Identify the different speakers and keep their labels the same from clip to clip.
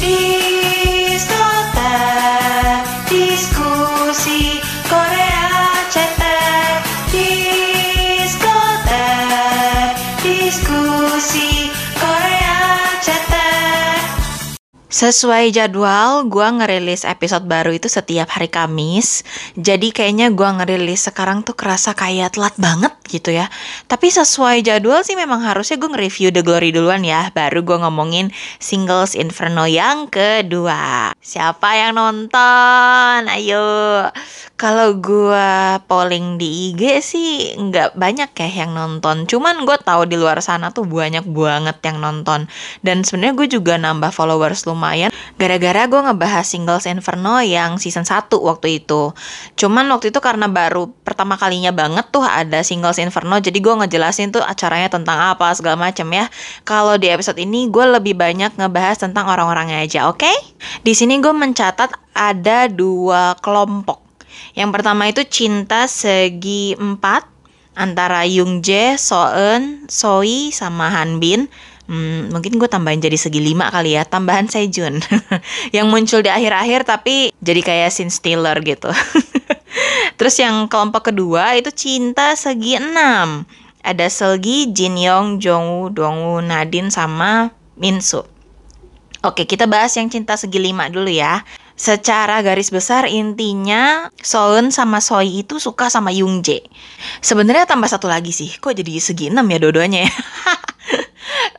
Speaker 1: feel Sesuai jadwal, gua ngerilis episode baru itu setiap hari Kamis. Jadi kayaknya gua ngerilis sekarang tuh kerasa kayak telat banget gitu ya. Tapi sesuai jadwal sih memang harusnya gue nge-review The Glory duluan ya. Baru gue ngomongin Singles Inferno yang kedua. Siapa yang nonton? Ayo. Kalau gue polling di IG sih nggak banyak ya yang nonton. Cuman gue tahu di luar sana tuh banyak banget yang nonton. Dan sebenarnya gue juga nambah followers lumayan. Gara-gara gue ngebahas Singles Inferno yang season 1 waktu itu. Cuman waktu itu karena baru pertama kalinya banget tuh ada Singles Inferno jadi gue ngejelasin tuh acaranya tentang apa segala macam ya kalau di episode ini gue lebih banyak ngebahas tentang orang-orangnya aja oke okay? di sini gue mencatat ada dua kelompok yang pertama itu cinta segi empat antara Jung Jae, Soeun, Soi sama Hanbin Hmm, mungkin gue tambahin jadi segi lima kali ya, tambahan Sejun. yang muncul di akhir-akhir tapi jadi kayak scene stealer gitu. Terus yang kelompok kedua itu cinta segi enam. Ada Selgi, Jin Yong, Jongwoo, Dongwoo, Nadine, sama Minsu. Oke, kita bahas yang cinta segi lima dulu ya. Secara garis besar intinya Soeun sama Soi itu suka sama Yung Jae. Sebenarnya tambah satu lagi sih. Kok jadi segi enam ya dua-duanya ya?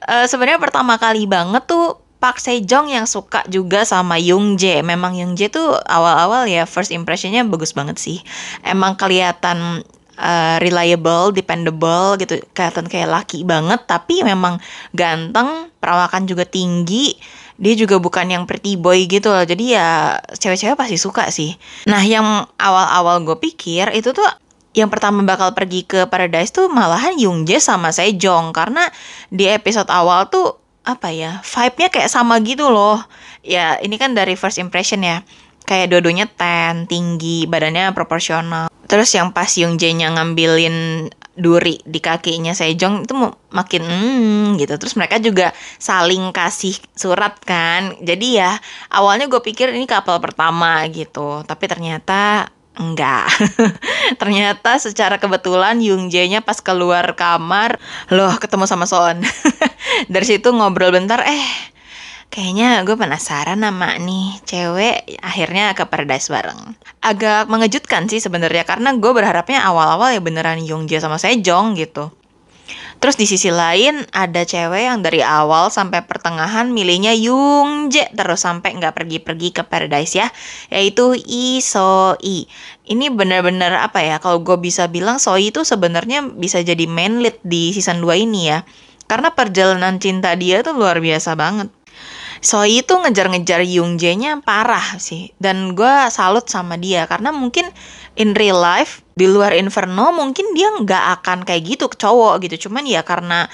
Speaker 1: uh, Sebenarnya pertama kali banget tuh Park Sejong yang suka juga sama Young Jae. Memang Young Jae tuh awal-awal ya first impressionnya bagus banget sih. Emang kelihatan uh, reliable, dependable gitu. Kelihatan kayak laki banget tapi memang ganteng, perawakan juga tinggi. Dia juga bukan yang pretty boy gitu loh. Jadi ya cewek-cewek pasti suka sih. Nah, yang awal-awal gue pikir itu tuh yang pertama bakal pergi ke Paradise tuh malahan Young Jae sama Sejong. Karena di episode awal tuh apa ya vibe-nya kayak sama gitu loh. Ya ini kan dari first impression ya. Kayak dua-duanya ten tinggi badannya proporsional. Terus yang pas Yung Jae-nya ngambilin duri di kakinya Sejong itu makin hmm, gitu. Terus mereka juga saling kasih surat kan. Jadi ya awalnya gue pikir ini kapal pertama gitu. Tapi ternyata Enggak. Ternyata secara kebetulan Yung Jae-nya pas keluar kamar, loh ketemu sama Soon. Dari situ ngobrol bentar, eh kayaknya gue penasaran sama nih cewek akhirnya ke Paradise bareng. Agak mengejutkan sih sebenarnya karena gue berharapnya awal-awal ya beneran Yung Jae sama Sejong gitu. Terus di sisi lain ada cewek yang dari awal sampai pertengahan milihnya Yung Jae terus sampai nggak pergi-pergi ke Paradise ya, yaitu Lee So Yi. Ini benar-benar apa ya? Kalau gue bisa bilang Soi itu sebenarnya bisa jadi main lead di season 2 ini ya. Karena perjalanan cinta dia tuh luar biasa banget. Soi itu ngejar-ngejar Yung Jae-nya parah sih. Dan gue salut sama dia karena mungkin in real life di luar Inferno mungkin dia nggak akan kayak gitu ke cowok gitu. Cuman ya karena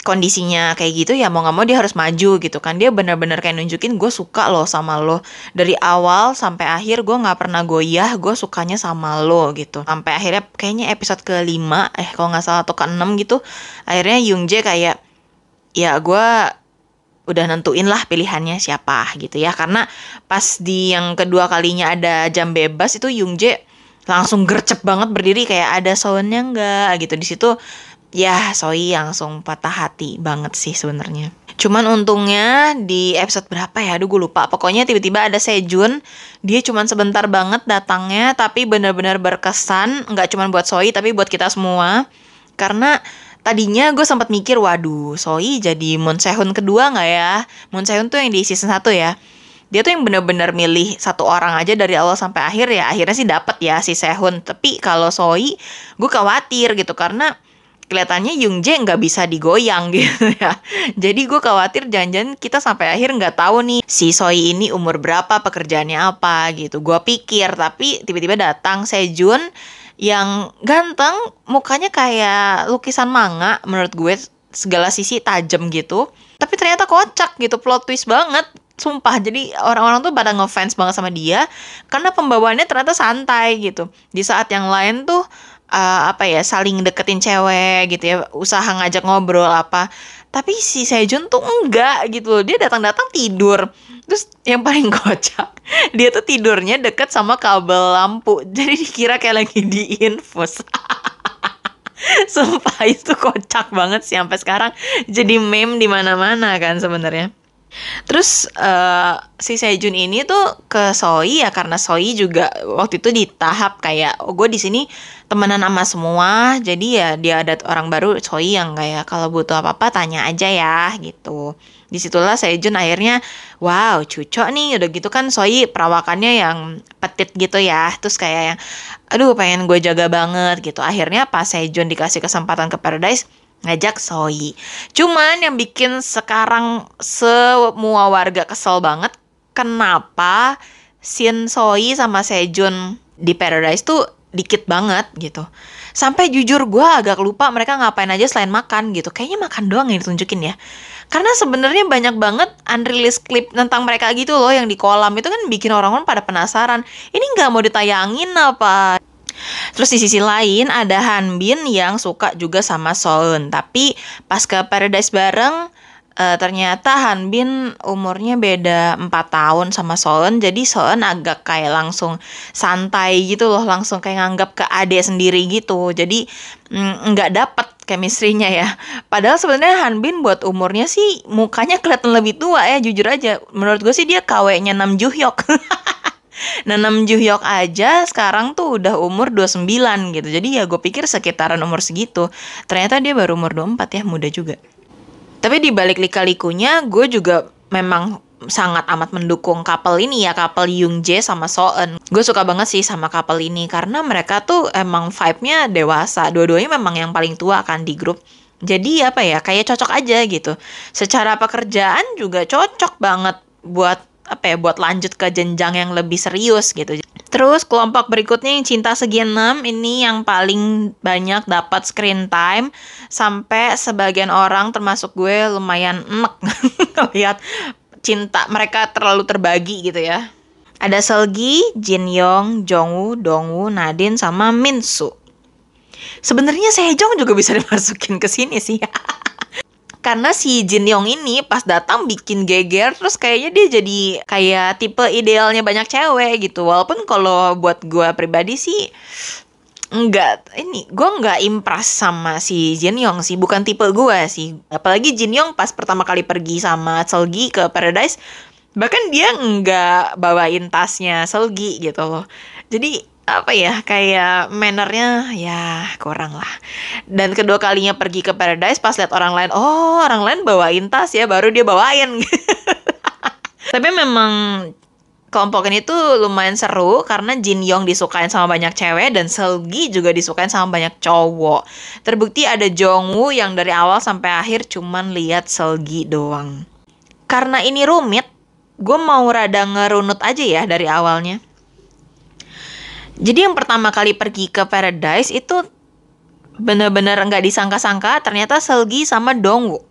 Speaker 1: kondisinya kayak gitu ya mau nggak mau dia harus maju gitu kan. Dia bener-bener kayak nunjukin gue suka loh sama lo. Dari awal sampai akhir gue nggak pernah goyah gue sukanya sama lo gitu. Sampai akhirnya kayaknya episode kelima eh kalau nggak salah atau keenam gitu akhirnya Yung Jae kayak ya gue udah nentuin lah pilihannya siapa gitu ya. Karena pas di yang kedua kalinya ada jam bebas itu Yung Jae langsung gercep banget berdiri kayak ada soundnya enggak gitu di situ ya Soi langsung patah hati banget sih sebenarnya. Cuman untungnya di episode berapa ya? Aduh gue lupa. Pokoknya tiba-tiba ada Sejun. Dia cuman sebentar banget datangnya tapi benar-benar berkesan. Nggak cuman buat Soi tapi buat kita semua. Karena tadinya gue sempat mikir, waduh Soi jadi Moon Sehun kedua nggak ya? Moon Sehun tuh yang di season 1 ya dia tuh yang bener-bener milih satu orang aja dari awal sampai akhir ya akhirnya sih dapat ya si Sehun. Tapi kalau Soi gue khawatir gitu karena kelihatannya Yung Jae nggak bisa digoyang gitu ya. Jadi gue khawatir jangan-jangan kita sampai akhir nggak tahu nih si Soi ini umur berapa pekerjaannya apa gitu. Gue pikir tapi tiba-tiba datang Sejun yang ganteng mukanya kayak lukisan manga menurut gue segala sisi tajam gitu. Tapi ternyata kocak gitu plot twist banget sumpah jadi orang-orang tuh pada ngefans banget sama dia karena pembawaannya ternyata santai gitu. Di saat yang lain tuh uh, apa ya saling deketin cewek gitu ya usaha ngajak ngobrol apa. Tapi si Sejun tuh enggak gitu dia datang-datang tidur. Terus yang paling kocak dia tuh tidurnya deket sama kabel lampu. Jadi dikira kayak lagi di infus. Sumpah itu kocak banget sih sampai sekarang. Jadi meme di mana-mana kan sebenarnya. Terus uh, si Sejun ini tuh ke Soi ya karena Soi juga waktu itu di tahap kayak oh gue di sini temenan sama semua jadi ya dia ada orang baru Soi yang kayak kalau butuh apa-apa tanya aja ya gitu. Di situlah Sejun akhirnya wow cucok nih udah gitu kan Soi perawakannya yang petit gitu ya terus kayak yang aduh pengen gue jaga banget gitu akhirnya pas Sejun dikasih kesempatan ke Paradise ngajak Soi. Cuman yang bikin sekarang semua warga kesel banget kenapa Shin Soi sama Sejun di Paradise tuh dikit banget gitu. Sampai jujur gue agak lupa mereka ngapain aja selain makan gitu. Kayaknya makan doang yang ditunjukin ya. Karena sebenarnya banyak banget unreleased clip tentang mereka gitu loh yang di kolam itu kan bikin orang-orang pada penasaran. Ini nggak mau ditayangin apa? Terus di sisi lain ada Hanbin yang suka juga sama Soeun. Tapi pas ke Paradise bareng uh, ternyata Hanbin umurnya beda 4 tahun sama Soeun. Jadi Soeun agak kayak langsung santai gitu loh. Langsung kayak nganggap ke adik sendiri gitu. Jadi mm, nggak mm, dapet chemistry-nya ya. Padahal sebenarnya Hanbin buat umurnya sih mukanya kelihatan lebih tua ya jujur aja. Menurut gue sih dia kawenya Nam Juhyok. Nah Nam Juhyok aja sekarang tuh udah umur 29 gitu. Jadi ya gue pikir sekitaran umur segitu. Ternyata dia baru umur 24 ya, muda juga. Tapi di balik lika-likunya gue juga memang sangat amat mendukung couple ini ya couple Young Jae sama Soeun. Gue suka banget sih sama couple ini karena mereka tuh emang vibe-nya dewasa. Dua-duanya memang yang paling tua kan di grup. Jadi apa ya kayak cocok aja gitu. Secara pekerjaan juga cocok banget buat apa ya buat lanjut ke jenjang yang lebih serius gitu. Terus kelompok berikutnya yang cinta segi enam ini yang paling banyak dapat screen time sampai sebagian orang termasuk gue lumayan enek lihat cinta mereka terlalu terbagi gitu ya. Ada Selgi, Jin Yong, Jongwoo, Dongwoo, Nadine sama Minsu. Sebenarnya Sejong juga bisa dimasukin ke sini sih. karena si Jin Yong ini pas datang bikin geger terus kayaknya dia jadi kayak tipe idealnya banyak cewek gitu. Walaupun kalau buat gue pribadi sih enggak. Ini gue nggak impress sama si Jin Yong sih. Bukan tipe gue sih. Apalagi Jin Yong pas pertama kali pergi sama Selgi ke Paradise bahkan dia nggak bawain tasnya Selgi gitu loh. Jadi apa ya kayak mannernya ya kurang lah dan kedua kalinya pergi ke Paradise pas lihat orang lain oh orang lain bawain tas ya baru dia bawain tapi memang kelompok ini tuh lumayan seru karena Jin Yong disukain sama banyak cewek dan Selgi juga disukain sama banyak cowok. Terbukti ada Jongwoo yang dari awal sampai akhir cuman lihat Selgi doang. Karena ini rumit, gue mau rada ngerunut aja ya dari awalnya. Jadi yang pertama kali pergi ke Paradise itu bener-bener nggak disangka-sangka ternyata Selgi sama Dongwoo.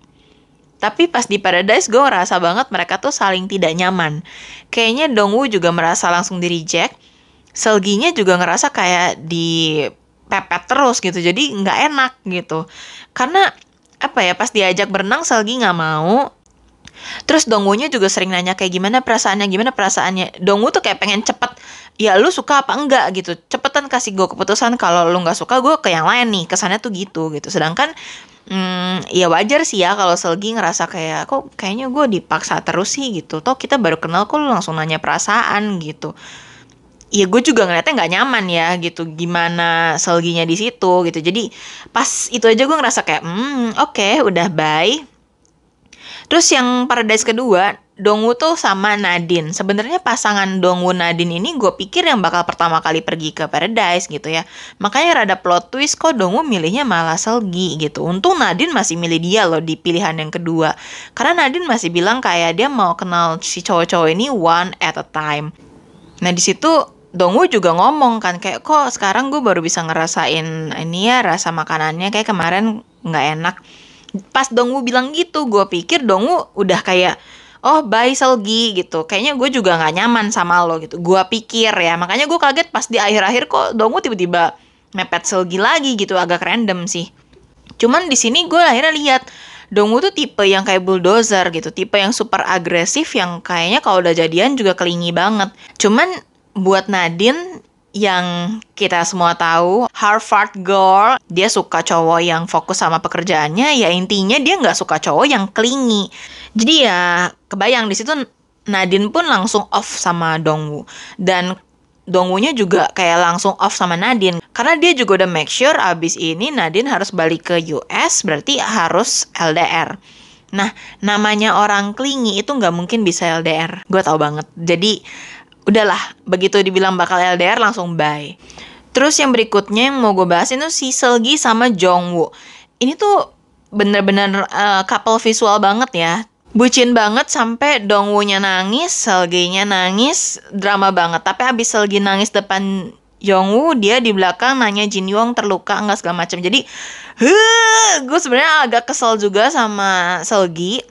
Speaker 1: Tapi pas di Paradise gue ngerasa banget mereka tuh saling tidak nyaman. Kayaknya Dongwoo juga merasa langsung di reject. Selginya juga ngerasa kayak di pepet terus gitu. Jadi nggak enak gitu. Karena apa ya pas diajak berenang Selgi nggak mau. Terus Dongwoo-nya juga sering nanya kayak gimana perasaannya, gimana perasaannya. Dongwoo tuh kayak pengen cepet ya lu suka apa enggak gitu. Cepetan kasih gue keputusan kalau lu nggak suka gue ke yang lain nih. Kesannya tuh gitu gitu. Sedangkan hmm, ya wajar sih ya kalau Selgi ngerasa kayak kok kayaknya gue dipaksa terus sih gitu. Toh kita baru kenal kok lu langsung nanya perasaan gitu. Ya gue juga ngeliatnya nggak nyaman ya gitu. Gimana Selginya di situ gitu. Jadi pas itu aja gue ngerasa kayak hmm oke okay, udah bye. Terus yang paradise kedua Dongwoo tuh sama Nadine. Sebenarnya pasangan Dongwoo Nadine ini gue pikir yang bakal pertama kali pergi ke Paradise gitu ya. Makanya rada plot twist kok Dongwoo milihnya malah Selgi gitu. Untung Nadine masih milih dia loh di pilihan yang kedua. Karena Nadine masih bilang kayak dia mau kenal si cowok-cowok ini one at a time. Nah di situ Dongwoo juga ngomong kan kayak kok sekarang gue baru bisa ngerasain ini ya rasa makanannya kayak kemarin nggak enak. Pas Dongwoo bilang gitu, gue pikir Dongwoo udah kayak oh bye Selgi gitu. Kayaknya gue juga nggak nyaman sama lo gitu. Gue pikir ya. Makanya gue kaget pas di akhir-akhir kok Dongwu tiba-tiba mepet Selgi lagi gitu. Agak random sih. Cuman di sini gue akhirnya lihat Dongwoo tuh tipe yang kayak bulldozer gitu, tipe yang super agresif yang kayaknya kalau udah jadian juga kelingi banget. Cuman buat Nadine yang kita semua tahu Harvard girl dia suka cowok yang fokus sama pekerjaannya ya intinya dia nggak suka cowok yang klingi jadi ya kebayang di situ Nadine pun langsung off sama Dongwoo dan Dongwoo-nya juga kayak langsung off sama Nadine karena dia juga udah make sure abis ini Nadine harus balik ke US berarti harus LDR Nah, namanya orang klingi itu nggak mungkin bisa LDR. Gue tau banget. Jadi, udahlah begitu dibilang bakal LDR langsung bye terus yang berikutnya yang mau gue bahas itu si Selgi sama Jongwoo ini tuh bener-bener uh, couple visual banget ya bucin banget sampai Dongwoo-nya nangis, Selgi-nya nangis, drama banget. Tapi habis Selgi nangis depan Jongwoo, dia di belakang nanya Jin Yong terluka enggak segala macam. Jadi, huh, gue sebenarnya agak kesel juga sama Selgi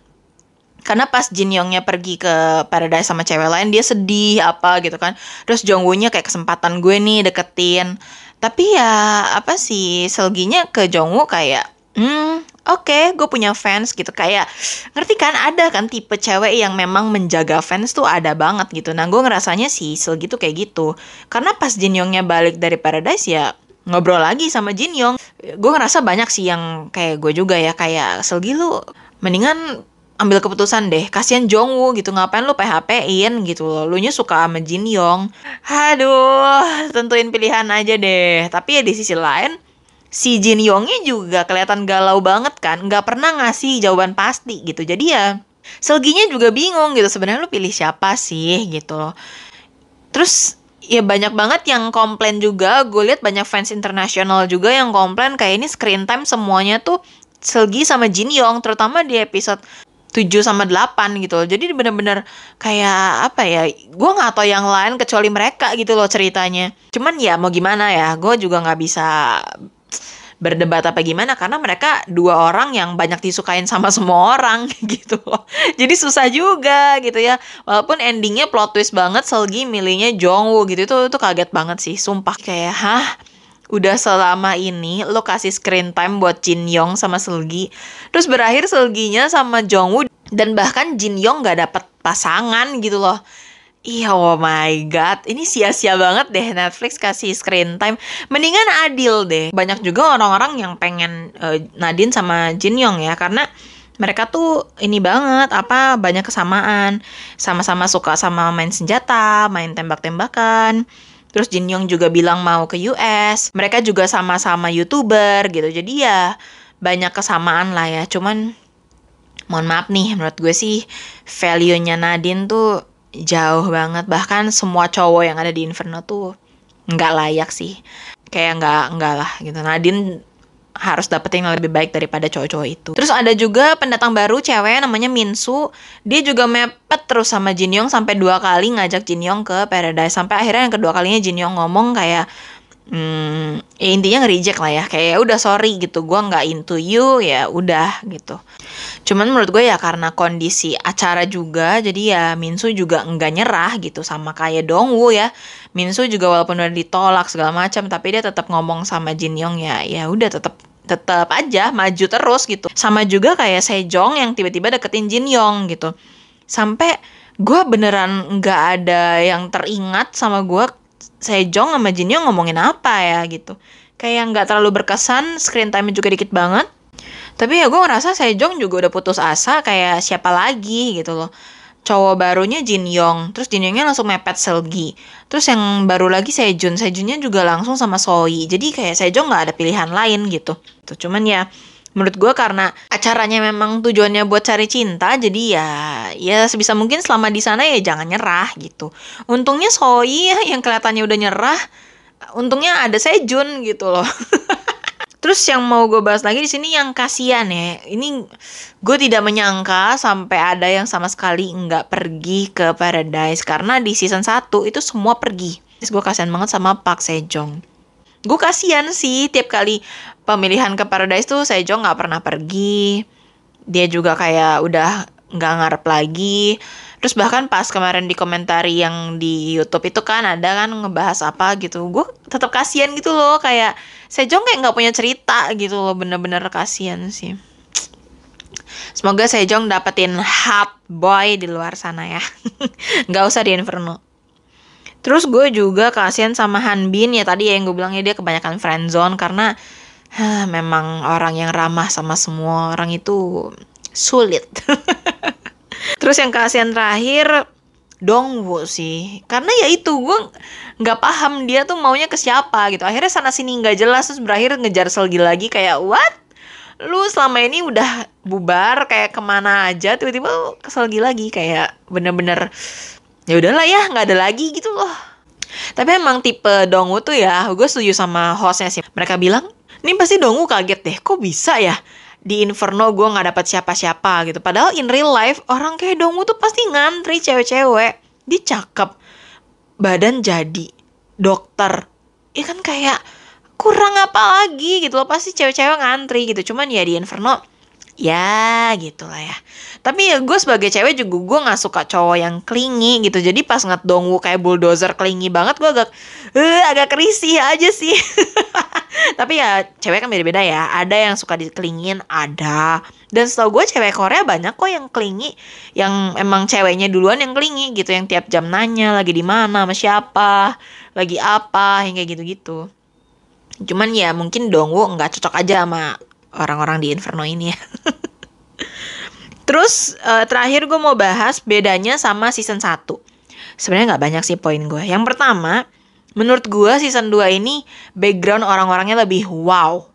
Speaker 1: karena pas Jin Yongnya pergi ke Paradise sama cewek lain dia sedih apa gitu kan. Terus Jongwoo-nya kayak kesempatan gue nih deketin. Tapi ya apa sih Selginya ke Jongwoo kayak hmm oke okay, gue punya fans gitu. Kayak ngerti kan ada kan tipe cewek yang memang menjaga fans tuh ada banget gitu. Nah gue ngerasanya sih Selgi tuh kayak gitu. Karena pas Jin Yongnya balik dari Paradise ya ngobrol lagi sama Jin Yong gue ngerasa banyak sih yang kayak gue juga ya kayak Selgi lu mendingan ambil keputusan deh. Kasihan Jongwoo gitu ngapain lu PHP-in gitu loh. Lu nya suka sama Jin Yong. Aduh tentuin pilihan aja deh. Tapi ya di sisi lain si Jin Yongnya juga kelihatan galau banget kan. Nggak pernah ngasih jawaban pasti gitu. Jadi ya Selginya juga bingung gitu sebenarnya lu pilih siapa sih gitu loh. Terus ya banyak banget yang komplain juga. Gue lihat banyak fans internasional juga yang komplain kayak ini screen time semuanya tuh Selgi sama Jin Yong terutama di episode 7 sama 8 gitu loh. Jadi bener-bener kayak apa ya, gue gak tau yang lain kecuali mereka gitu loh ceritanya. Cuman ya mau gimana ya, gue juga gak bisa berdebat apa gimana karena mereka dua orang yang banyak disukain sama semua orang gitu loh. Jadi susah juga gitu ya. Walaupun endingnya plot twist banget Selgi milihnya Jongwoo gitu itu itu kaget banget sih. Sumpah kayak hah udah selama ini lo kasih screen time buat Jin Yong sama Selgi terus berakhir Selginya sama Jongwoo dan bahkan Jin Yong gak dapet pasangan gitu loh Iya, oh my god, ini sia-sia banget deh Netflix kasih screen time. Mendingan adil deh. Banyak juga orang-orang yang pengen uh, Nadine sama Jin Yong ya, karena mereka tuh ini banget apa banyak kesamaan. Sama-sama suka sama main senjata, main tembak-tembakan Terus Jin Young juga bilang mau ke US. Mereka juga sama-sama YouTuber gitu. Jadi ya banyak kesamaan lah ya. Cuman mohon maaf nih menurut gue sih value-nya Nadine tuh jauh banget. Bahkan semua cowok yang ada di Inferno tuh nggak layak sih. Kayak nggak nggak lah gitu. Nadine harus dapetin yang lebih baik daripada cowok-cowok itu. Terus ada juga pendatang baru cewek namanya Minsu. Dia juga mepet terus sama Jin Yong sampai dua kali ngajak Jin Yong ke Paradise. Sampai akhirnya yang kedua kalinya Jin Yong ngomong kayak hmm, ya intinya nge-reject lah ya kayak ya udah sorry gitu gue nggak into you ya udah gitu cuman menurut gue ya karena kondisi acara juga jadi ya Minsu juga nggak nyerah gitu sama kayak Dongwoo ya Minsu juga walaupun udah ditolak segala macam tapi dia tetap ngomong sama Jin Yong ya ya udah tetap tetap aja maju terus gitu. Sama juga kayak Sejong yang tiba-tiba deketin Jin Yong gitu. Sampai gue beneran nggak ada yang teringat sama gue Sejong sama Jin Yong ngomongin apa ya gitu. Kayak nggak terlalu berkesan screen time juga dikit banget. Tapi ya gue ngerasa Sejong juga udah putus asa kayak siapa lagi gitu loh cowok barunya Jin Yong terus Jin Yongnya langsung mepet Selgi. Terus yang baru lagi Sejun Sejunnya juga langsung sama Soi. Jadi kayak Sejong nggak ada pilihan lain gitu. Tuh cuman ya menurut gue karena acaranya memang tujuannya buat cari cinta jadi ya ya sebisa mungkin selama di sana ya jangan nyerah gitu. Untungnya Soi ya yang kelihatannya udah nyerah untungnya ada Sejun gitu loh Terus yang mau gue bahas lagi di sini yang kasihan ya. Ini gue tidak menyangka sampai ada yang sama sekali nggak pergi ke Paradise karena di season 1 itu semua pergi. Terus gue kasihan banget sama Park Sejong. Gue kasihan sih tiap kali pemilihan ke Paradise tuh Sejong nggak pernah pergi. Dia juga kayak udah nggak ngarep lagi. Terus bahkan pas kemarin di komentari yang di YouTube itu kan ada kan ngebahas apa gitu. Gue tetap kasihan gitu loh kayak Sejong kayak nggak punya cerita gitu loh bener-bener kasihan sih. Semoga Sejong dapetin hot boy di luar sana ya. Nggak usah di Inferno. Terus gue juga kasihan sama Han Bin ya tadi ya yang gue bilangnya dia kebanyakan friendzone karena huh, memang orang yang ramah sama semua orang itu sulit. Terus yang kasihan terakhir Dongwu sih. Karena ya itu gue nggak paham dia tuh maunya ke siapa gitu. Akhirnya sana sini nggak jelas terus berakhir ngejar Selgi lagi kayak what? Lu selama ini udah bubar kayak ke mana aja? Tiba-tiba ke Selgi lagi kayak bener-bener ya udahlah ya nggak ada lagi gitu loh. Tapi emang tipe Dongwu tuh ya gue setuju sama hostnya sih. Mereka bilang ini pasti Dongwu kaget deh kok bisa ya di Inferno gue nggak dapat siapa-siapa gitu. Padahal in real life orang kayak Dongwu tuh pasti ngantri cewek-cewek. Dia cakep, badan jadi, dokter. Ya kan kayak kurang apa lagi gitu loh. Pasti cewek-cewek ngantri gitu. Cuman ya di Inferno ya gitulah ya. Tapi ya gue sebagai cewek juga gue nggak suka cowok yang klingi gitu. Jadi pas ngat dongwu kayak bulldozer klingi banget gue agak uh, agak kerisih aja sih. Tapi ya cewek kan beda-beda ya. Ada yang suka dikelingin ada. Dan setahu gue cewek Korea banyak kok yang klingi yang emang ceweknya duluan yang klingi gitu yang tiap jam nanya lagi di mana? Sama siapa? Lagi apa? Kayak gitu-gitu. Cuman ya mungkin dongwu nggak cocok aja sama orang-orang di Inferno ini ya. Terus uh, terakhir gue mau bahas bedanya sama season 1. Sebenarnya nggak banyak sih poin gue. Yang pertama, menurut gue season 2 ini background orang-orangnya lebih wow.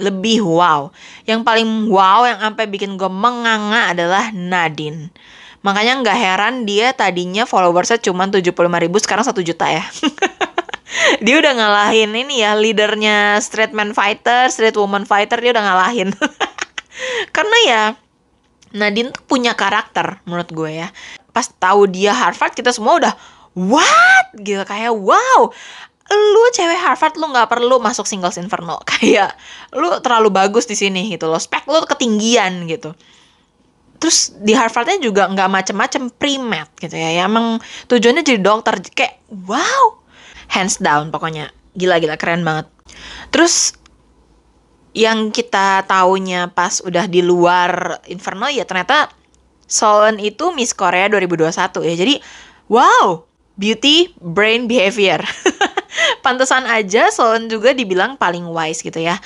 Speaker 1: Lebih wow. Yang paling wow yang sampai bikin gue menganga adalah Nadine. Makanya nggak heran dia tadinya followersnya cuma 75 ribu, sekarang 1 juta ya. dia udah ngalahin ini ya leadernya straight man fighter, straight woman fighter dia udah ngalahin. Karena ya Nadine tuh punya karakter menurut gue ya. Pas tahu dia Harvard kita semua udah what? Gitu kayak wow lu cewek Harvard lu nggak perlu masuk singles inferno. Kayak lu terlalu bagus di sini gitu loh. Spek lu ketinggian gitu. Terus di Harvardnya juga nggak macem-macem primat gitu ya, ya emang tujuannya jadi dokter. Kayak wow hands down pokoknya. Gila-gila keren banget. Terus yang kita taunya pas udah di luar Inferno ya ternyata Solon itu Miss Korea 2021 ya. Jadi wow beauty brain behavior. Pantesan aja Solon juga dibilang paling wise gitu ya.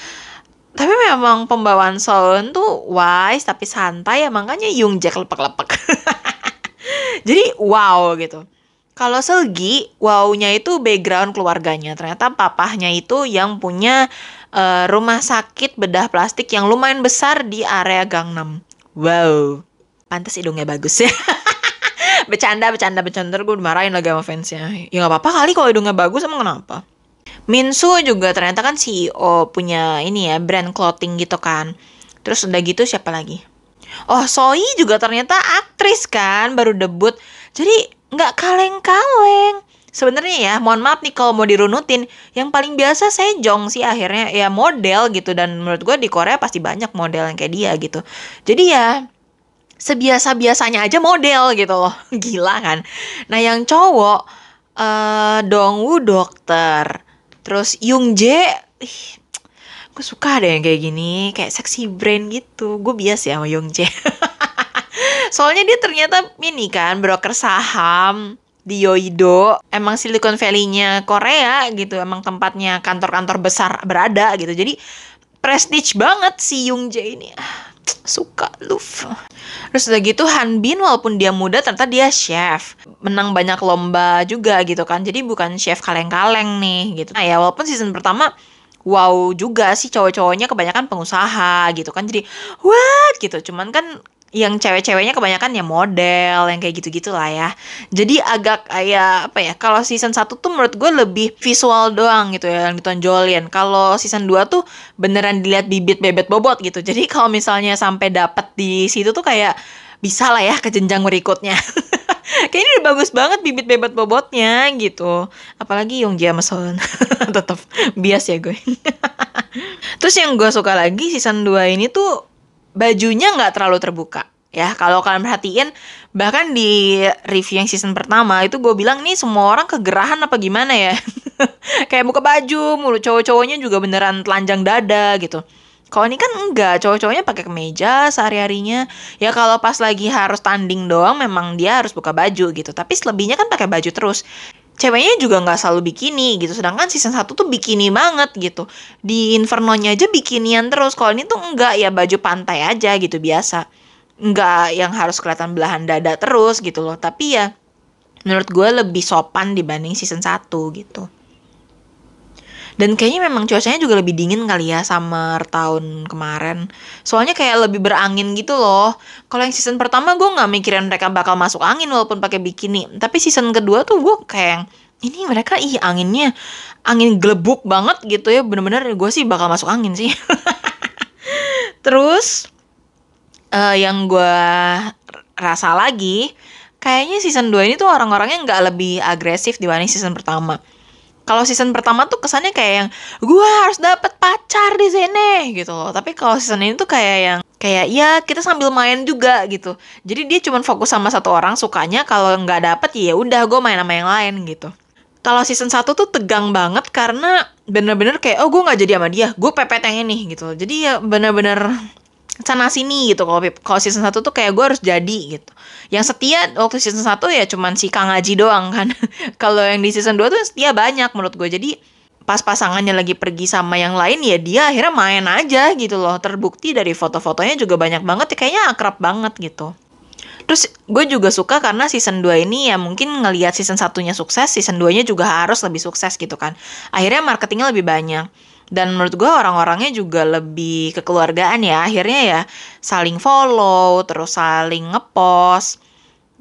Speaker 1: Tapi memang pembawaan Solon tuh wise tapi santai ya makanya Yung Jack lepek-lepek jadi wow gitu kalau Selgi, wownya itu background keluarganya. Ternyata papahnya itu yang punya uh, rumah sakit bedah plastik yang lumayan besar di area Gangnam. Wow, pantas hidungnya bagus ya. bercanda, bercanda, bercanda. Gue dimarahin lagi sama fansnya. Ya nggak apa-apa kali kalau hidungnya bagus, emang kenapa? Minsu juga ternyata kan CEO punya ini ya brand clothing gitu kan. Terus udah gitu siapa lagi? Oh, Soi juga ternyata aktris kan, baru debut. Jadi nggak kaleng-kaleng. Sebenarnya ya, mohon maaf nih kalau mau dirunutin, yang paling biasa saya Jong sih akhirnya ya model gitu dan menurut gue di Korea pasti banyak model yang kayak dia gitu. Jadi ya sebiasa-biasanya aja model gitu loh, gila kan. Nah yang cowok uh, Dongwoo dokter, terus Yung Jae, gue suka deh yang kayak gini, kayak seksi brain gitu. Gue bias ya sama Yung Jae. Soalnya dia ternyata ini kan broker saham di Yoido. Emang Silicon Valley-nya Korea gitu. Emang tempatnya kantor-kantor besar berada gitu. Jadi prestige banget si Yung Jae ini. Ah, suka Luf. Terus udah gitu Han Bin walaupun dia muda ternyata dia chef. Menang banyak lomba juga gitu kan. Jadi bukan chef kaleng-kaleng nih gitu. Nah ya walaupun season pertama wow juga sih cowok-cowoknya kebanyakan pengusaha gitu kan. Jadi what gitu. Cuman kan yang cewek-ceweknya kebanyakan ya model yang kayak gitu-gitu lah ya. Jadi agak kayak apa ya kalau season 1 tuh menurut gue lebih visual doang gitu ya yang ditonjolin. Kalau season 2 tuh beneran dilihat bibit bebet bobot gitu. Jadi kalau misalnya sampai dapat di situ tuh kayak bisa lah ya ke jenjang berikutnya. Kayaknya udah bagus banget bibit bebet bobotnya gitu. Apalagi Yong Jae Son. Tetap bias ya gue. Terus yang gue suka lagi season 2 ini tuh bajunya nggak terlalu terbuka ya kalau kalian perhatiin bahkan di review yang season pertama itu gue bilang nih semua orang kegerahan apa gimana ya kayak buka baju mulut cowok-cowoknya juga beneran telanjang dada gitu Kalau ini kan enggak, cowok-cowoknya pakai kemeja sehari-harinya. Ya kalau pas lagi harus tanding doang memang dia harus buka baju gitu. Tapi selebihnya kan pakai baju terus. Ceweknya juga nggak selalu bikini gitu. Sedangkan season 1 tuh bikini banget gitu. Di Inferno-nya aja bikinian terus. Kalau ini tuh enggak ya baju pantai aja gitu biasa. Enggak yang harus kelihatan belahan dada terus gitu loh. Tapi ya menurut gue lebih sopan dibanding season 1 gitu. Dan kayaknya memang cuacanya juga lebih dingin kali ya summer tahun kemarin. Soalnya kayak lebih berangin gitu loh. Kalau yang season pertama gue nggak mikirin mereka bakal masuk angin walaupun pakai bikini. Tapi season kedua tuh gue kayak ini mereka ih anginnya angin gelebuk banget gitu ya. Bener-bener gue sih bakal masuk angin sih. Terus uh, yang gue rasa lagi kayaknya season 2 ini tuh orang-orangnya nggak lebih agresif dibanding season pertama kalau season pertama tuh kesannya kayak yang gue harus dapet pacar di sini gitu loh. Tapi kalau season ini tuh kayak yang kayak ya kita sambil main juga gitu. Jadi dia cuma fokus sama satu orang sukanya kalau nggak dapet ya udah gue main sama yang lain gitu. Kalau season 1 tuh tegang banget karena bener-bener kayak oh gue nggak jadi sama dia gue pepet yang ini gitu jadi ya bener-bener sana sini gitu. Kalau kalau season 1 tuh kayak gue harus jadi gitu. Yang setia waktu season 1 ya cuman si Kang Aji doang kan. kalau yang di season 2 tuh setia banyak menurut gue. Jadi pas pasangannya lagi pergi sama yang lain ya dia akhirnya main aja gitu loh. Terbukti dari foto-fotonya juga banyak banget ya kayaknya akrab banget gitu. Terus gue juga suka karena season 2 ini ya mungkin ngelihat season satunya sukses, season 2-nya juga harus lebih sukses gitu kan. Akhirnya marketingnya lebih banyak dan menurut gue orang-orangnya juga lebih kekeluargaan ya akhirnya ya saling follow terus saling ngepost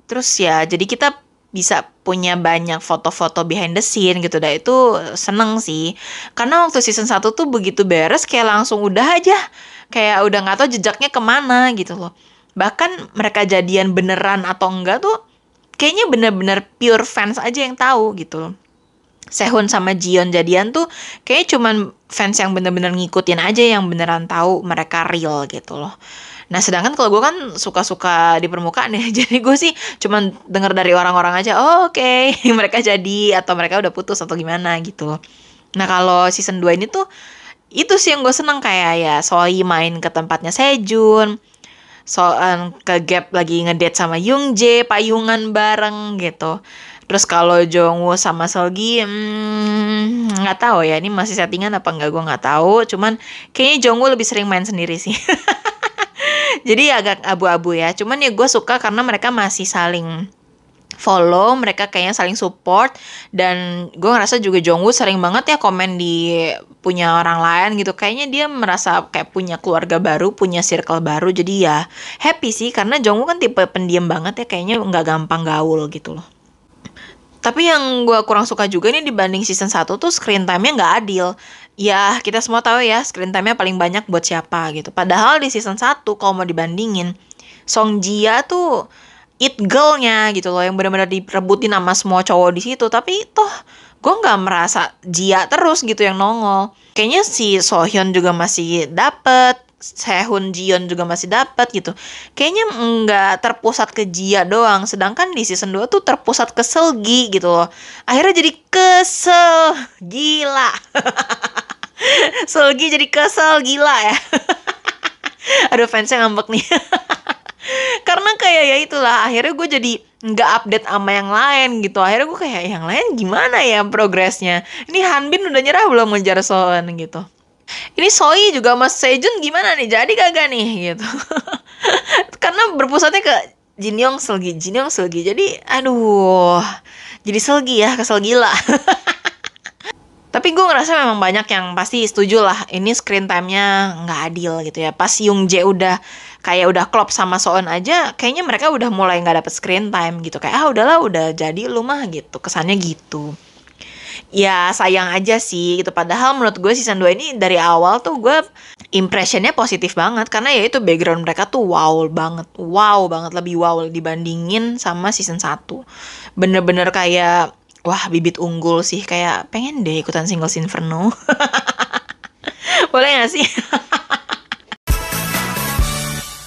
Speaker 1: terus ya jadi kita bisa punya banyak foto-foto behind the scene gitu dah. Itu seneng sih. Karena waktu season 1 tuh begitu beres kayak langsung udah aja. Kayak udah nggak tahu jejaknya ke mana gitu loh. Bahkan mereka jadian beneran atau enggak tuh kayaknya bener-bener pure fans aja yang tahu gitu Sehun sama Jion jadian tuh kayaknya cuman fans yang bener-bener ngikutin aja yang beneran tahu mereka real gitu loh. Nah sedangkan kalau gue kan suka-suka di permukaan ya, jadi gue sih cuman denger dari orang-orang aja, oh, oke okay. mereka jadi atau mereka udah putus atau gimana gitu. Nah kalau season 2 ini tuh itu sih yang gue seneng kayak ya Soi main ke tempatnya Sejun, soal ke Gap lagi ngedate sama Yung Jae, payungan bareng gitu. Terus kalau Jongwoo sama Seolgi hmm, nggak hmm, tahu ya ini masih settingan apa enggak gue nggak tahu. Cuman kayaknya Jongwoo lebih sering main sendiri sih. Jadi agak abu-abu ya. Cuman ya gue suka karena mereka masih saling follow, mereka kayaknya saling support dan gue ngerasa juga Jongwoo sering banget ya komen di punya orang lain gitu. Kayaknya dia merasa kayak punya keluarga baru, punya circle baru. Jadi ya happy sih karena Jongwoo kan tipe pendiam banget ya kayaknya nggak gampang gaul gitu loh. Tapi yang gue kurang suka juga nih dibanding season 1 tuh screen time-nya nggak adil. Ya, kita semua tahu ya screen time-nya paling banyak buat siapa gitu. Padahal di season 1 kalau mau dibandingin, Song Jia tuh it girl-nya gitu loh yang benar-benar direbutin sama semua cowok di situ. Tapi toh gue nggak merasa Jia terus gitu yang nongol. Kayaknya si Sohyun juga masih dapet Sehun Jion juga masih dapat gitu. Kayaknya nggak terpusat ke Jia doang, sedangkan di season 2 tuh terpusat ke Selgi gitu loh. Akhirnya jadi kesel, gila. Selgi jadi kesel, gila ya. Aduh fansnya ngambek nih. Karena kayak ya itulah, akhirnya gue jadi nggak update sama yang lain gitu. Akhirnya gue kayak yang lain gimana ya progresnya. Ini Hanbin udah nyerah belum ngejar Soen gitu ini Soi juga Mas Sejun gimana nih jadi kagak nih gitu karena berpusatnya ke Jinyong Selgi Jinyong Selgi jadi aduh jadi Selgi ya kesel gila tapi gue ngerasa memang banyak yang pasti setuju lah ini screen time-nya nggak adil gitu ya. Pas Yung Jae udah kayak udah klop sama Soon aja kayaknya mereka udah mulai nggak dapet screen time gitu. Kayak ah udahlah udah jadi lu mah gitu. Kesannya gitu. Ya sayang aja sih gitu. Padahal menurut gue season 2 ini dari awal tuh gue impressionnya positif banget. Karena ya itu background mereka tuh wow banget. Wow banget lebih wow dibandingin sama season 1 bener-bener kayak wah bibit unggul sih. Kayak pengen deh ikutan single Inferno boleh gak sih